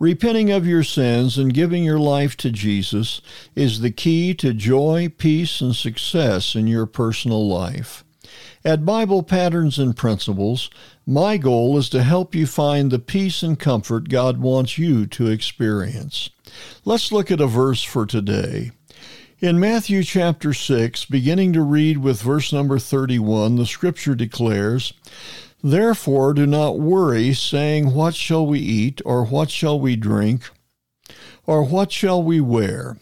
Repenting of your sins and giving your life to Jesus is the key to joy, peace, and success in your personal life. At Bible Patterns and Principles, my goal is to help you find the peace and comfort God wants you to experience. Let's look at a verse for today. In Matthew chapter 6, beginning to read with verse number 31, the scripture declares, Therefore, do not worry, saying, What shall we eat, or what shall we drink, or what shall we wear?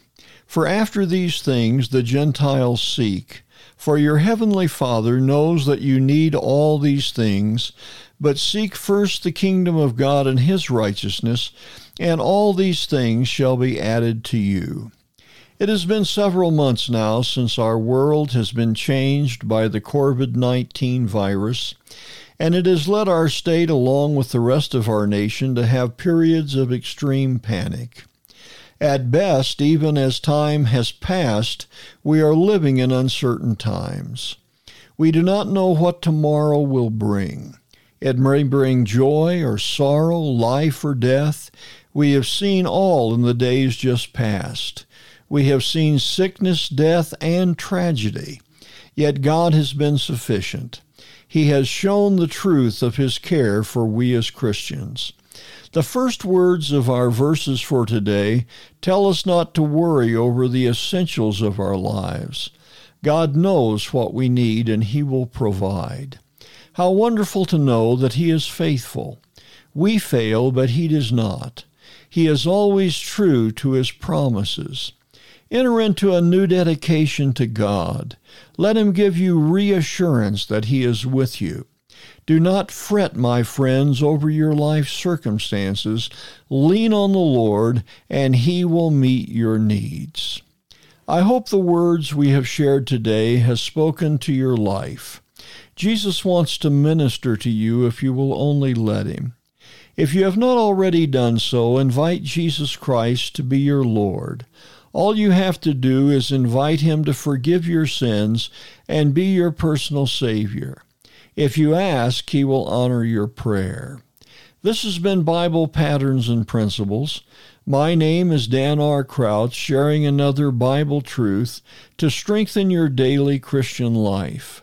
For after these things the Gentiles seek. For your heavenly Father knows that you need all these things. But seek first the kingdom of God and his righteousness, and all these things shall be added to you. It has been several months now since our world has been changed by the COVID 19 virus and it has led our state, along with the rest of our nation, to have periods of extreme panic. At best, even as time has passed, we are living in uncertain times. We do not know what tomorrow will bring. It may bring joy or sorrow, life or death. We have seen all in the days just past. We have seen sickness, death, and tragedy. Yet God has been sufficient. He has shown the truth of his care for we as Christians. The first words of our verses for today tell us not to worry over the essentials of our lives. God knows what we need and He will provide. How wonderful to know that He is faithful. We fail, but He does not. He is always true to His promises. Enter into a new dedication to God. Let Him give you reassurance that He is with you. Do not fret, my friends, over your life circumstances. Lean on the Lord, and He will meet your needs. I hope the words we have shared today has spoken to your life. Jesus wants to minister to you if you will only let Him. If you have not already done so, invite Jesus Christ to be your Lord. All you have to do is invite Him to forgive your sins and be your personal Savior. If you ask, He will honor your prayer. This has been Bible Patterns and Principles. My name is Dan R. Crouch, sharing another Bible truth to strengthen your daily Christian life.